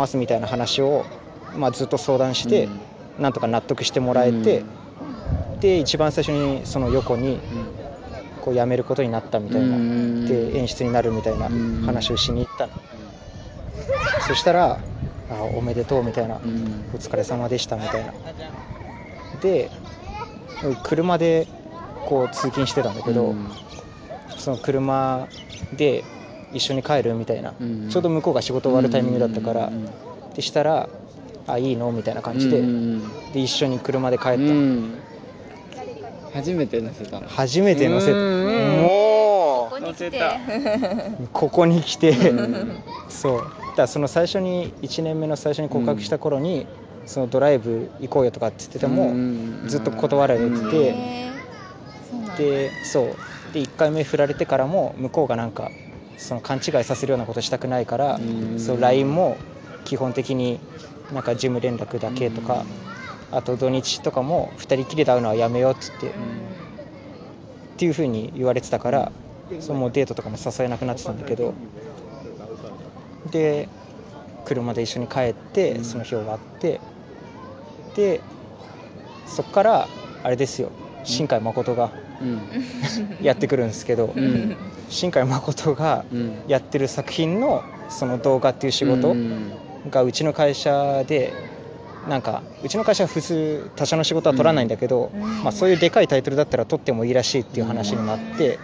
ますみたいな話を、まあ、ずっと相談して、なんとか納得してもらえて、で一番最初にその横にこう辞めることになったみたいな、で演出になるみたいな話をしに行ったの、そしたら「あおめでとう」みたいな、お疲れ様でした」みたいな。で車でこう通勤してたんだけど、その車で一緒に帰るみたいな、ちょうど向こうが仕事終わるタイミングだったから、でしたら「あいいの?」みたいな感じで,、で一緒に車で帰った。の、初めて乗せたの。初めて乗せた、もう ここに来てここに来て、そう。だからその最初に1年目の最初に告白した頃に、そのドライブ行こうよとかって言ってても、ずっと断られてて、でそう。で1回目振られてからも向こうがなんかその勘違いさせるようなことしたくないから、そう LINE も基本的になんか事務連絡だけとか、あと土日とかも2人きりで会うのはやめようっつって、っていう風に言われてたから、そのもうデートとかも誘えなくなってたんだけどで車で一緒に帰ってその日終わってでそっからあれですよ新海誠がうんやってくるんですけど、ん。新海誠がうん。やってる作品のその動画っていう仕事うん。がうちの会社でなんかうちの会社は普通他社の仕事は取らないんだけど、うん。まあ、そういうでかいタイトルだったら取ってもいいらしいっていう話になって、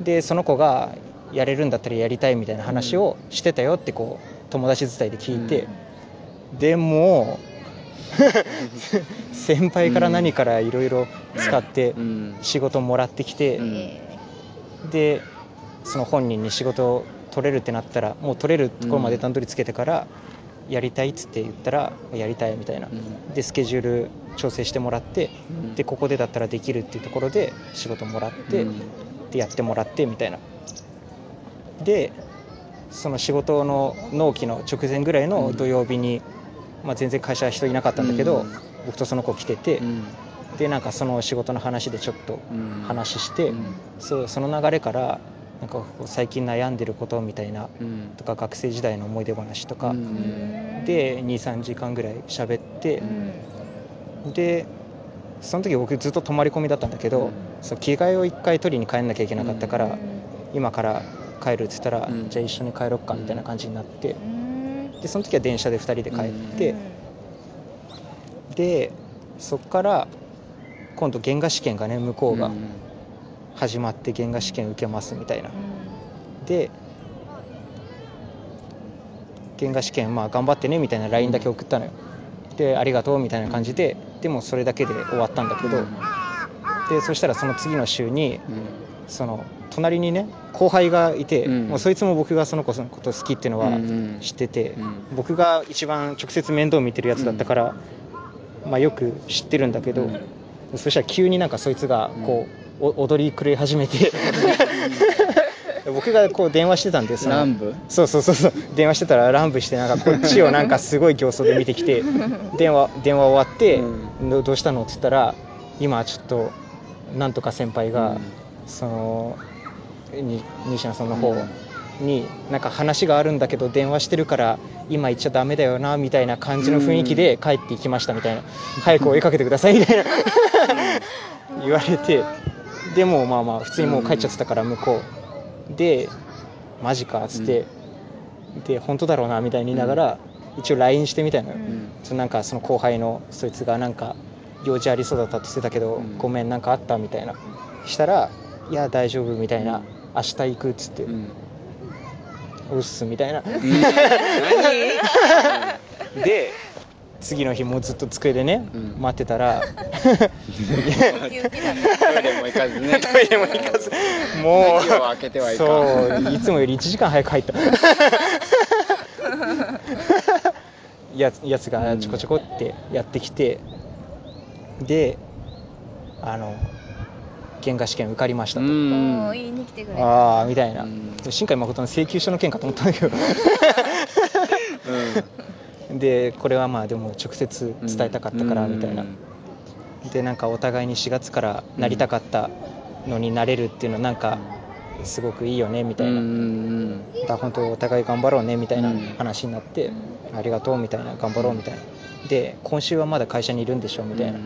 でその子がやれるんだったらやりたいみたいな話をしてたよってこう友達伝いで聞いて、でも 先輩から何からいろいろ使ってうん。仕事もらってきて、でその本人に仕事を取れるってなったらもう取れるところまで段取りつけてからやりたいっつって言ったらやりたいみたいな、うん。でスケジュール調整してもらって、うん。でここでだったらできるっていうところで仕事もらって、うん。でやってもらってみたいな。でその仕事の納期の直前ぐらいの土曜日に、まあ、全然会社人いなかったんだけど、うん。僕とその子来てて、うん。でなんかその仕事の話でちょっとうん。話して、うん。そうその流れからなんか最近悩んでることみたいなうん。とか学生時代の思い出話とか、で23時間ぐらい喋ってう、ん。でその時僕ずっと泊まり込みだったんだけど、うん。そう着替えを1回取りに帰んなきゃいけなかったから、うん。今から帰るっつったら、うん。じゃあ一緒に帰ろっかみたいな感じになってう、んでその時は電車で2人で帰って、うん。でそっから今度原画試験がね向こうが始まって原画試験受けますみたいな、で原画試験まあ頑張ってねみたいな LINE だけ送ったのよ。でありがとうみたいな感じででもそれだけで終わったんだけど。でそしたらその次の週にその隣にね後輩がいて、うん。もうそいつも僕がその子のこと好きっていうのはうん知ってて、うん。僕が一番直接面倒見てるやつだったから、まあ、よく知ってるんだけど、そしたら急になんかそいつがこう、お踊り狂い始めて僕がこう電話してたんでそのそうそうそうそう。電話してたら乱舞してなんかこっちをなんかすごい形相で見てきて 電話電話終わって、うどどうしたの?」って言ったら今ちょっとなんとか先輩が、うんそのに西野さんの方になんか話があるんだけど電話してるから今行っちゃダメだよなみたいな感じの雰囲気で帰っていきましたみたいな、早く追いかけてくださいみたいな。言われてでもまあまあ普通にもう帰っちゃってたから向こう。でマジかっつって、で本当だろうなみたいに言いながら、一応 LINE してみたいな、うん。なんかその後輩のそいつがなんか用事ありそうだったって言ってたけど、うん。ごめんなんかあったみたいな。したらいや大丈夫みたいな、明日行くっつって、うっすみたいな、何？で次の日もうずっと机でね、うん。待ってたらトイレも行かずね。トイレも行かず。もう開けてはいそういつもより1時間早く入ったやつやつがちょこちょこってやってきて、であの原画試験受かりましたと、うんもう言いに来てくれた。ああみたいな、うん。新海誠の請求書の件かと思ったんだけどでこれはまあでも直接伝えたかったからみたいな、でなんかお互いに4月からなりたかったのになれるっていうのなんかすごくいいよねみたいな、うんだから本当お互い頑張ろうねみたいなうん。話になって、うん。ありがとうみたいな頑張ろうみたいな。で今週はまだ会社にいるんでしょみたいな、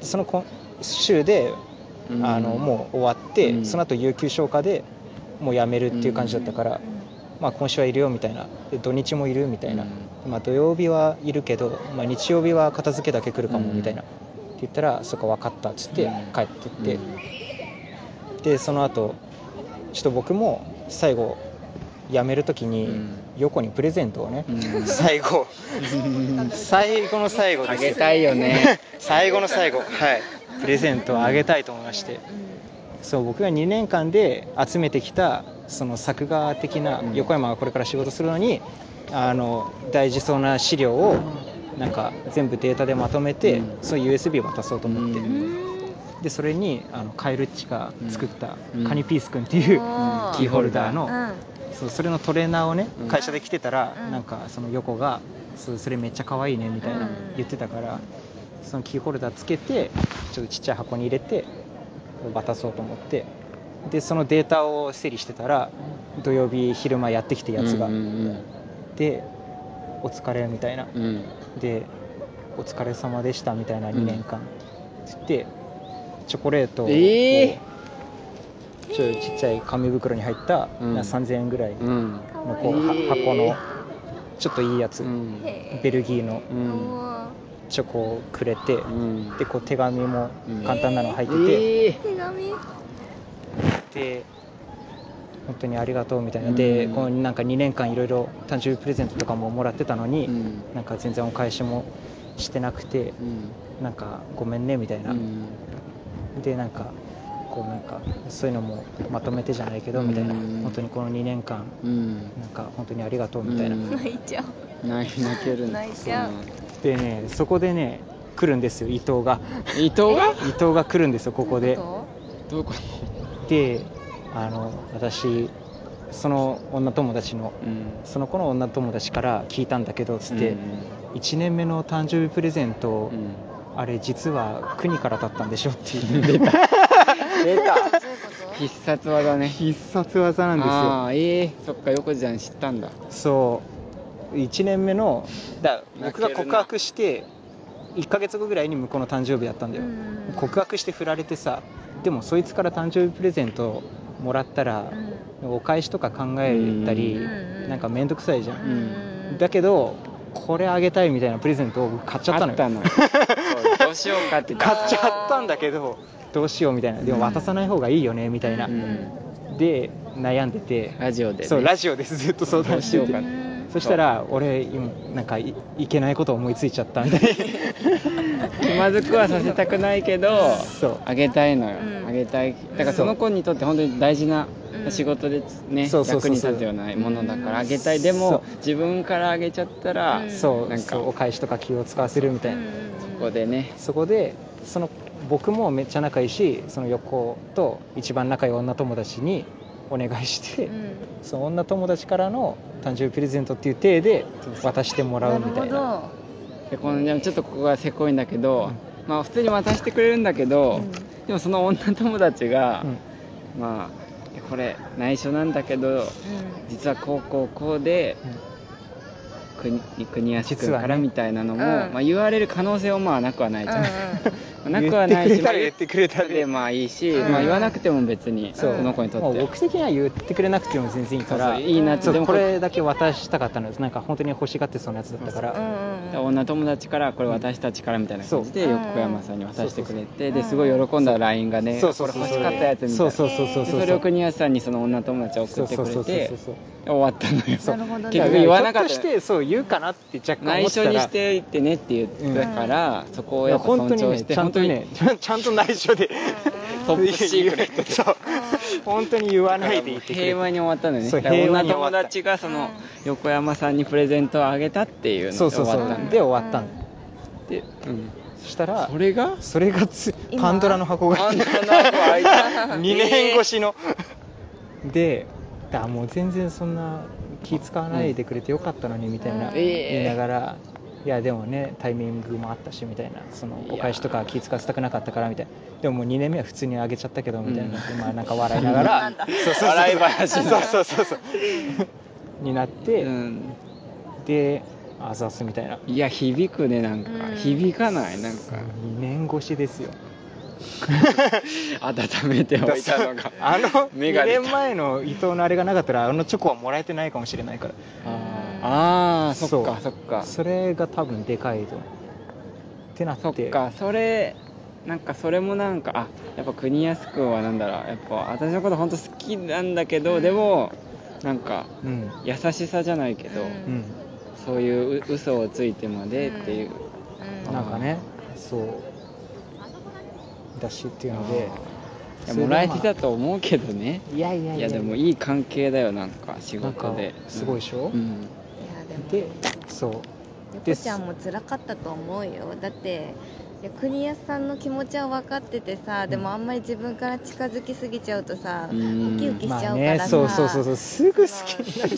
その今週でうんあのもう終わって、うん。その後有給消化でもう辞めるっていう感じだったから、まあ、今週はいるよみたいな。で土日もいるみたいな、まあ、土曜日はいるけど、まあ、日曜日は片付けだけ来るかもみたいな、って言ったらそっか分かったっつってうん。帰ってって、でその後ちょっと僕も最後辞める時にうん。横にプレゼントをね、うん。最後。最後の最後ですあげたいよね。最後の最後。はいプレゼントをあげたいと思いまして。そう僕が2年間で集めてきたその作画的なうん。横山がこれから仕事するのにあの大事そうな資料をなんか全部データでまとめて、うん。その USB 渡そうと思って、うん。でそれにあのカエルッチが作ったうん。カニピースくんっていうキーホルダーの、うん。そうそれのトレーナーをねうん。会社で着てたら、うん。なんかその横がそうそれめっちゃ可愛いねみたいなうん。言ってたから、そのキーホルダーつけてちょっとちっちゃい箱に入れて渡そうと思って。でそのデータを整理してたら土曜日昼間やってきたやつが、うんでお疲れみたいな。うん。うんでお疲れ様でしたみたいな2年間。つってチョコレートを、えちょっとちっちゃい紙袋に入った、うん。な3000円ぐらいうん。のこう、はえー箱のちょっといいやつ、うん。へベルギーのくれて、うん。でこう手紙も簡単なの入ってて、えー。手紙？で本当にありがとうみたいな、でうん。このなんか2年間いろいろ誕生日プレゼントとかももらってたのに、うん。なんか全然お返しもしてなくてうん。なんかごめんねみたいな、うん。でなんかこうなんかそういうのもまとめてじゃないけどみたいな、うん。本当にこの2年間うん。なんか本当にありがとうみたいな、うん。泣いちゃう泣泣ける泣いちゃう。でねそこでね来るんですよ伊藤が。伊藤が？伊藤が来るんですよここで。どどういうこであの私その女友達のとうん。その子の女友達から聞いたんだけどつって、うん1年目の誕生日プレゼント、うん。あれ実は国からだったんでしょって言って出た。出うそういうたこと？必殺技ね。必殺技なんですよ。ああええそっか横ちゃん知ったんだ。そう1年目のだ僕が告白して1ヶ月後ぐらいに向こうの誕生日だったんだよ、うん。告白して振られてさでもそいつから誕生日プレゼントもらったら、お返しとか考えたり、うんなんか面倒くさいじゃん、うんだけどこれあげたいみたいなプレゼントを僕買っちゃったのよ。たの。どうしようかって。買っちゃったんだけどどうしようみたいな。でも渡さない方がいいよねみたいな、うんで悩んでて。ラジオでね。そうラジオですずっと相談しててそしたら俺今なんかいいけないこと思いついちゃったみたい気まずくはさせたくないけどそう。あげたいのよ、うん。あげたい。だからその子にとって本当に大事なうん。仕事でね、そうそうそう。そう役に立つようなものだからうんあげたい。でそもう。自分からあげちゃったら、うん。そう。なんかお返しとか気を使わせるみたいな、ここでね。そこでその僕もめっちゃ仲いいしその横と一番仲いい女友達にお願いして、その女友達からの誕生日プレゼントっていう体で渡してもらうみたいな。なでこのちょっとここがせこいんだけど、うん。まあ普通に渡してくれるんだけど、うん。でもその女友達が、うん。まあこれ内緒なんだけど実はこうこうこうで国国安君実はね。からみたいなのも、うん。まあ、言われる可能性もまあなくはないじゃん、うんなくはないしまあ言ってくれたら言ってくれたででまあいいし、うん。まあ、言わなくても別にその子にとって。僕的には言ってくれなくても全然いいから。そう。そう。いいなって。でもこれだけ渡したかったのです。なんか本当に欲しがってそうなやつだったから、女友達からこれ私たちからみたいな感じで横山さんに渡してくれて。ですごい喜んだ LINE がねそう。そうそうこれ欲しかったやつみたいな。そうそうそうそうそう。でそれを国安さんにその女友達が送ってくれそうそうてそうそう。終わったのよ。結局言わなかった。してそう言うかなって若干思内ってたら。緒にしていってねって言ってたから、そこをいややっぱ本当にね尊重して。ちゃんとねちゃんちゃんと内緒で トップシークレットで。そう。本当に言わないでいてくれて。平和に終わったのよね。そう平和に終わった。友達がその横山さんにプレゼントをあげたっていうのでそうそうそう。終わったので終わったの。でうん。そしたらそれが？それがパンドラの箱が。パンドラの箱開いた2 年越しの、でだからもう全然そんな気使わないでくれてよかったのにみたいなうん。言いながらいやでもねタイミングもあったしみたいなそのお返しとか気遣わせたくなかったからみたいな。でももう2年目は普通にあげちゃったけどみたいな感じで、まあなんか笑いながらなんだそうそうそう。笑い話そうそうそうそう。になって、うん。であざすみたいな。いや響くねなんか、うん。響かないなんか。2年越しですよ。温めておいたのが。あの2目が出た。年前の伊藤のあれがなかったらあのチョコはもらえてないかもしれないからあーあーそっかそそっか。それが多分でかいとってなって。そっかそれなんかそれもなんかあやっぱ国安君はなんだろうやっぱ私のこと本当好きなんだけど、うん。でもなんかうん。優しさじゃないけど、うん。うん。そういうう嘘をついてまでっていう、うん。なんかねそう。だしっていうので。いやもらえてたと思うけどね。いやいやいや。いやでもいい関係だよなんか仕事で。すごいでしょ？うんでそう。ゆこちゃんも辛かったと思うよ。だって国安さんの気持ちは分かっててさでもあんまり自分から近づきすぎちゃうとさうん。ウキウキしまあちゃうからさ、ねそうそうそうそう。すぐ好きになる。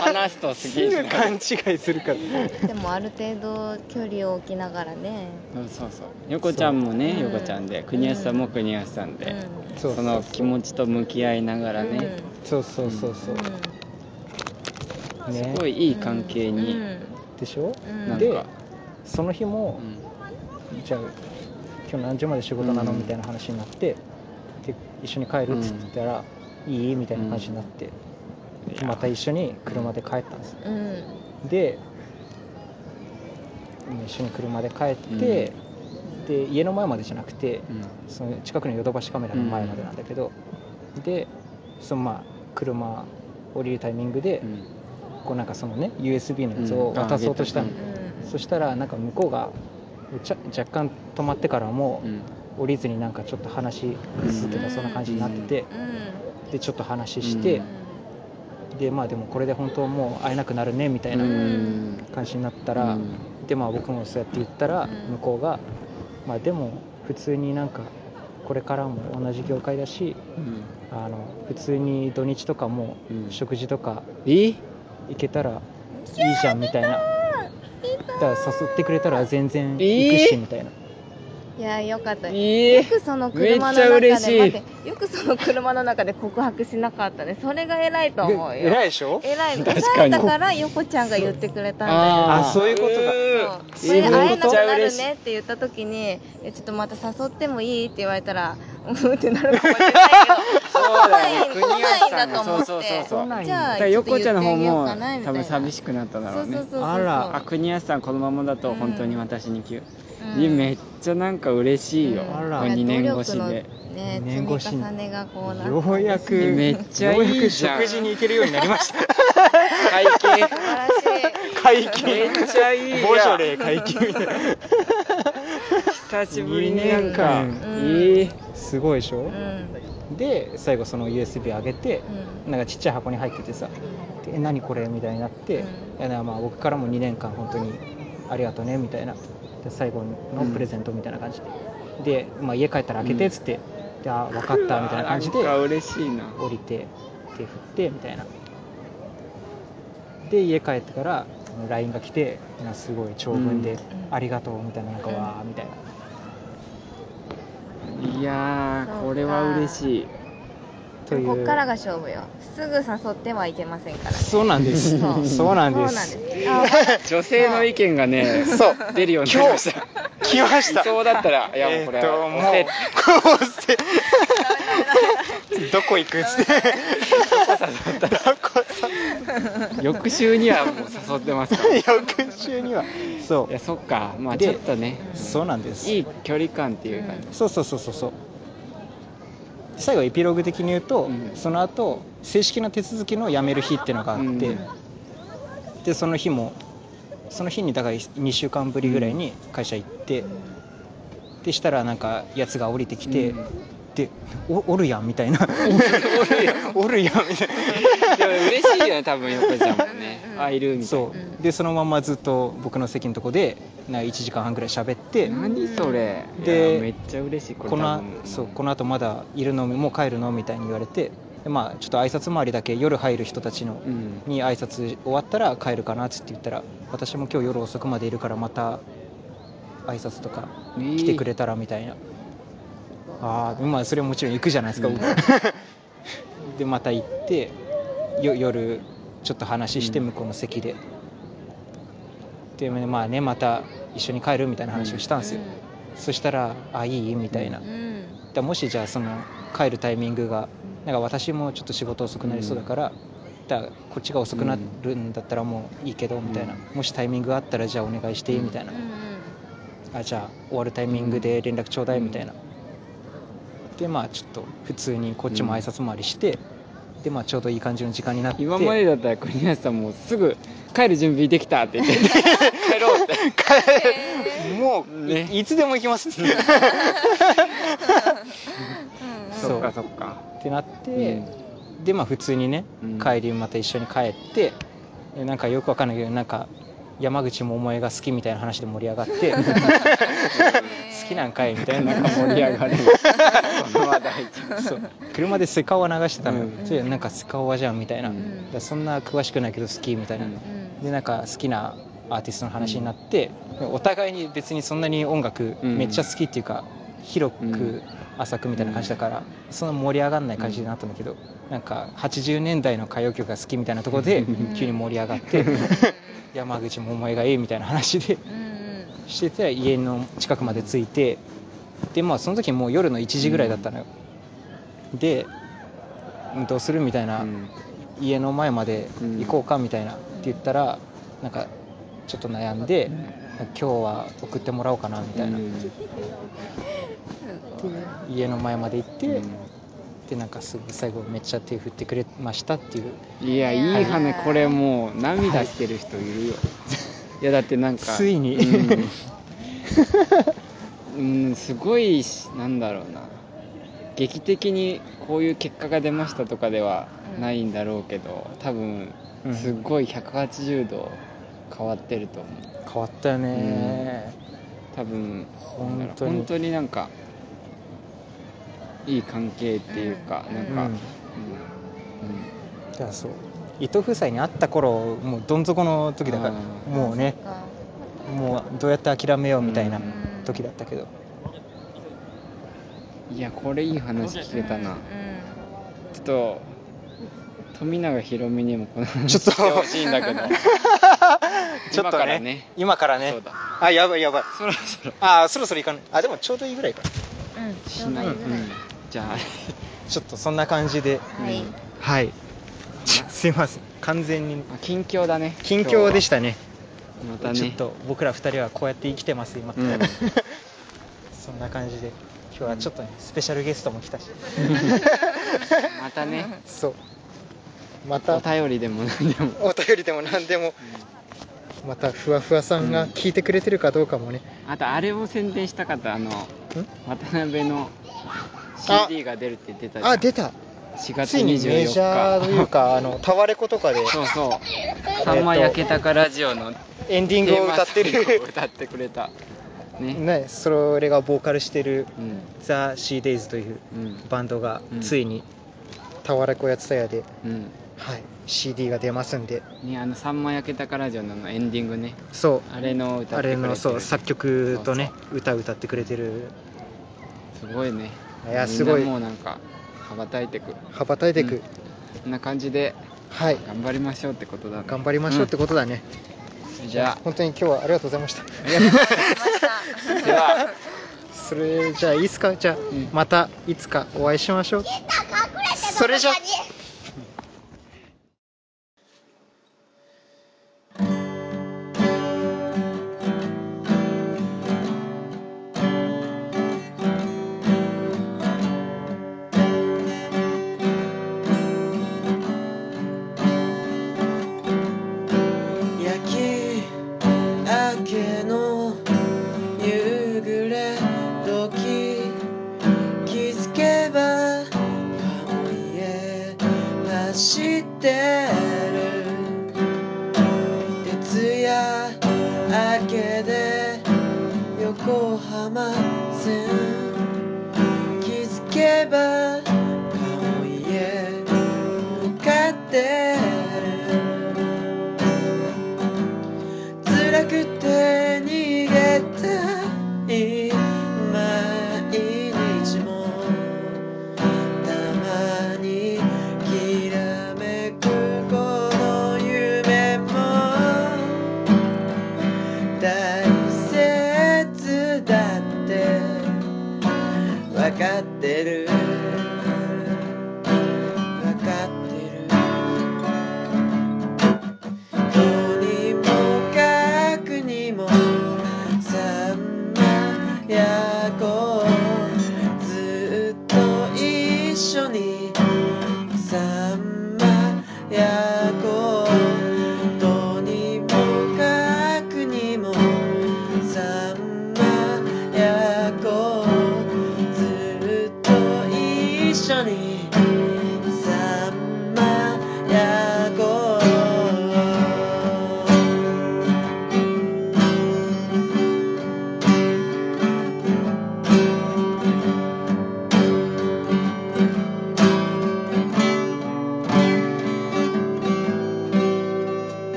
話すとすげえすぐ勘違い。するからでもある程度距離を置きながらね。そうそう。そう横ちゃんもね横ちゃんで。国安さんも国安さんで、うん。その気持ちと向き合いながらね、そうそうそうそう。うん。ねすごいいい関係に、うん。でしょ？うん。でその日もうん。じゃあ今日何時まで仕事なの？うんみたいな話になってで一緒に帰るっつったらいい？みたいな感じになってまた一緒に車で帰ったんですよ。うん。で一緒に車で帰って、で家の前までじゃなくてうんその近くのヨドバシカメラの前までなんだけど、でそのまあ車降りるタイミングで、うんこうなんかそのね USB のやつをうん。渡そうとしたの、そしたらなんか向こうがちゃ若干止まってからもうん。降りずになんかちょっと話続けたそんな感じになってて、うん。でちょっと話して、でまあでもこれで本当もう会えなくなるねみたいなうん。感じになったら、うん。でまあ僕もそうやって言ったら、うん。向こうがまあでも普通になんかこれからも同じ業界だしうん。あの普通に土日とかもうん。食事とかえ？行けたらいいじゃんみたいな。だから誘ってくれたら全然行くえーしみたいな、いやよかった。よえくその車のめっちゃ中で嬉しい。待って。よくその車の中で告白しなかったね。それが偉いと思うよ。え偉いでしょ？偉い。の確かに。だから横ちゃんが言ってくれたんだよ。あそういうことか。そうそえれで会えなくなるねって言った時に「えちょっとまた誘ってもいい?」って言われたら「うん」ってなるかもしれないそうそうそうそうそう。来ないんだじゃあだから横ちゃんの方も多分寂しくなっただろうね。そうそうそうそう。あら。あ国安さんこのままだと本当に私に急、うん。めっちゃなんか嬉しいよ、うんあら。こう2年越しで。ね二年越しねがこうなようやくめっちゃいいようやくじゃん食事に行けるようになりました。会計。素晴らしい会計。めっちゃいい。ボジョレー会計みたいな。久しぶりになんか、二年間。ええすごいでしょ？う、んで最後その USB 上げて、うん。なんかちっちゃい箱に入っててさ「でえ何これ?」みたいになって、うん。いやまあ僕からも2年間本当にありがとうねみたいな。で最後のプレゼントみたいな感じで、で、まあ、家帰ったら開けてっつって、であ分かったみたいな感じで嬉しいな。降りて手振ってみたいな。で家帰ってから LINE が来てすごい長文でうん「ありがとう」みたいななんかうん。わーみたいないやーこれは嬉しい。という。こっからが勝負よ。すぐ誘ってはいけませんからね。そうなんです。そう。そうなんでそうなんすです。女性の意見がねそう。出るようになりました。来ました。そうだったらいやもうこれえもう押せ。こうしてどこ行くっつって 翌週にはもう誘ってますから。い 翌週には。そやそっか。まあでちょっとね。うそうなんです。いい距離感っていう感じそうそうそうそうそう。最後エピローグ的に言うと、うん。その後正式な手続きの辞める日っていうのがあって、うん。でその日もその日にだから2週間ぶりぐらいに会社行って、でしたらなんかやつが降りてきて、うんでおおるやんみたいな。おるやん。みたいでも嬉しいよね多分横ちゃんもね。うん。あいるみたいそう、うんでそのままずっと僕の席のとこでなんか1時間半ぐらい喋って、な何それ。でめっちゃ嬉しいこれこのそうこの後まだいるのもう帰るの？みたいに言われて。でまあちょっと挨拶回りだけ夜入る人たちのうん。に挨拶終わったら帰るかなっつって言ったら私も今日夜遅くまでいるからまた挨拶とか来てくれたらみたいな、ああまあそれはもちろん行くじゃないですか、うん。僕。でまた行ってよ夜ちょっと話してうん向こうの席で、でまあねまた一緒に帰るみたいな話をしたんですよ、そしたら「あいい?」みたいな、だもしじゃあその帰るタイミングがなんか私もちょっと仕事遅くなりそうだから、だこっちが遅くなるんだったらもういいけどみたいな、うん。もしタイミングがあったらじゃあお願いしてみたいな、あじゃあ終わるタイミングで連絡ちょうだい？みたいな、でまあちょっと普通にこっちも挨拶回りして、でまあちょうどいい感じの時間になって。今までだったら国安さんもうすぐ帰る準備できたって言って。帰ろうって。もう、ね。いいつでも行きます。ってうん。そう。かそっか。ってなって、でまあ普通にね、うん。帰りまた一緒に帰ってでなんかよくわかんないけどなんか山口百恵が好きみたいな話で盛り上がって 好きなんかいみたいななんか盛り上がる。そう。車でセカオワ流してたのよ、うん。なんかセカオワじゃんみたいな、うん。そんな詳しくないけど好きみたいな、うんうん。でなんか好きなアーティストの話になって、お互いに別にそんなに音楽うん。めっちゃ好きっていうか、広うん。く浅くみたいな感じだから、そんな盛り上がんない感じになったんだけど、なんか80年代の歌謡曲が好きみたいなところでうん急に盛り上がって、山口百恵がいいみたいな話でうんしてて家の近くまで着いてでまあその時もう夜の1時ぐらいだったのよ、でうんどうするみたいな、うん。家の前まで行こうかみたいなって言ったらなんかちょっと悩んで今日は送ってもらおうかなみたいな、家の前まで行って、でなんかすぐ最後めっちゃ手振ってくれましたっていう。いやいい話これもう涙してる人いるよ。いやだってなんかついに。うん、うん、すごいしなんだろうな。劇的にこういう結果が出ましたとかではないんだろうけど多分うん。すっごい180度変わってると思う。変わったよね、多分本当に。本当になんかいい関係っていうか、うんなんか、うん。うん。だからそう。伊藤夫妻に会った頃もうどん底の時だからあもうねもうどうやって諦めようみたいなうん。時だったけど、いやこれいい話聞けたな、うん。ちょっと富永ひろみにもこの話ちょっと。してほしいんだけど ちょっと今からね。ね今からね。そうだ。あやばいやばい。そろそろ。あそろそろ行かない。あでもちょうどいいぐらいか。うんうんしない、うんちょうどいいぐらい。じゃあ。ちょっとそんな感じで。はい。はい。すいません。完全に。あ近況だね近況でしたね。またね。ちょっと僕ら二人はこうやって生きてます今、うん。そんな感じで。今日はちょっとねスペシャルゲストも来たし。またね。そう。また。お便りでも何でも。お便りでも何でもまたふわふわさんが聞いてくれてるかどうかもね、あとあれを宣伝したかったあの渡辺のあ。CD が出るって言ってたじゃん。あ出た。4月ついにメジャー24というかあの タワレコとかで。日そうそう「さんま焼けたかラジオ」のエンディングを歌ってテーマソングをる歌ってくれた。ね。ねそれがボーカルしてるうん。ザ・シーデイズといううん。バンドがうん。ついにタワレコやつたやで、うん。はい、CD が出ますんで。ねあの「さんま焼けたかラジオ」のエンディングね。そう。あれの歌あってくれてる。れのそう作曲とね歌歌ってくれてる。すごいね。いやすごい。もうなんか羽ばたいてく。羽ばたいていく、うん。こんな感じではい。頑張りましょうってことだね。頑張りましょうってことだね、うん。じゃ本当に今日はありがとうございました。あではそれじゃあいいっすか？じゃあ、ん。またいつかお会いしましょう。それじゃ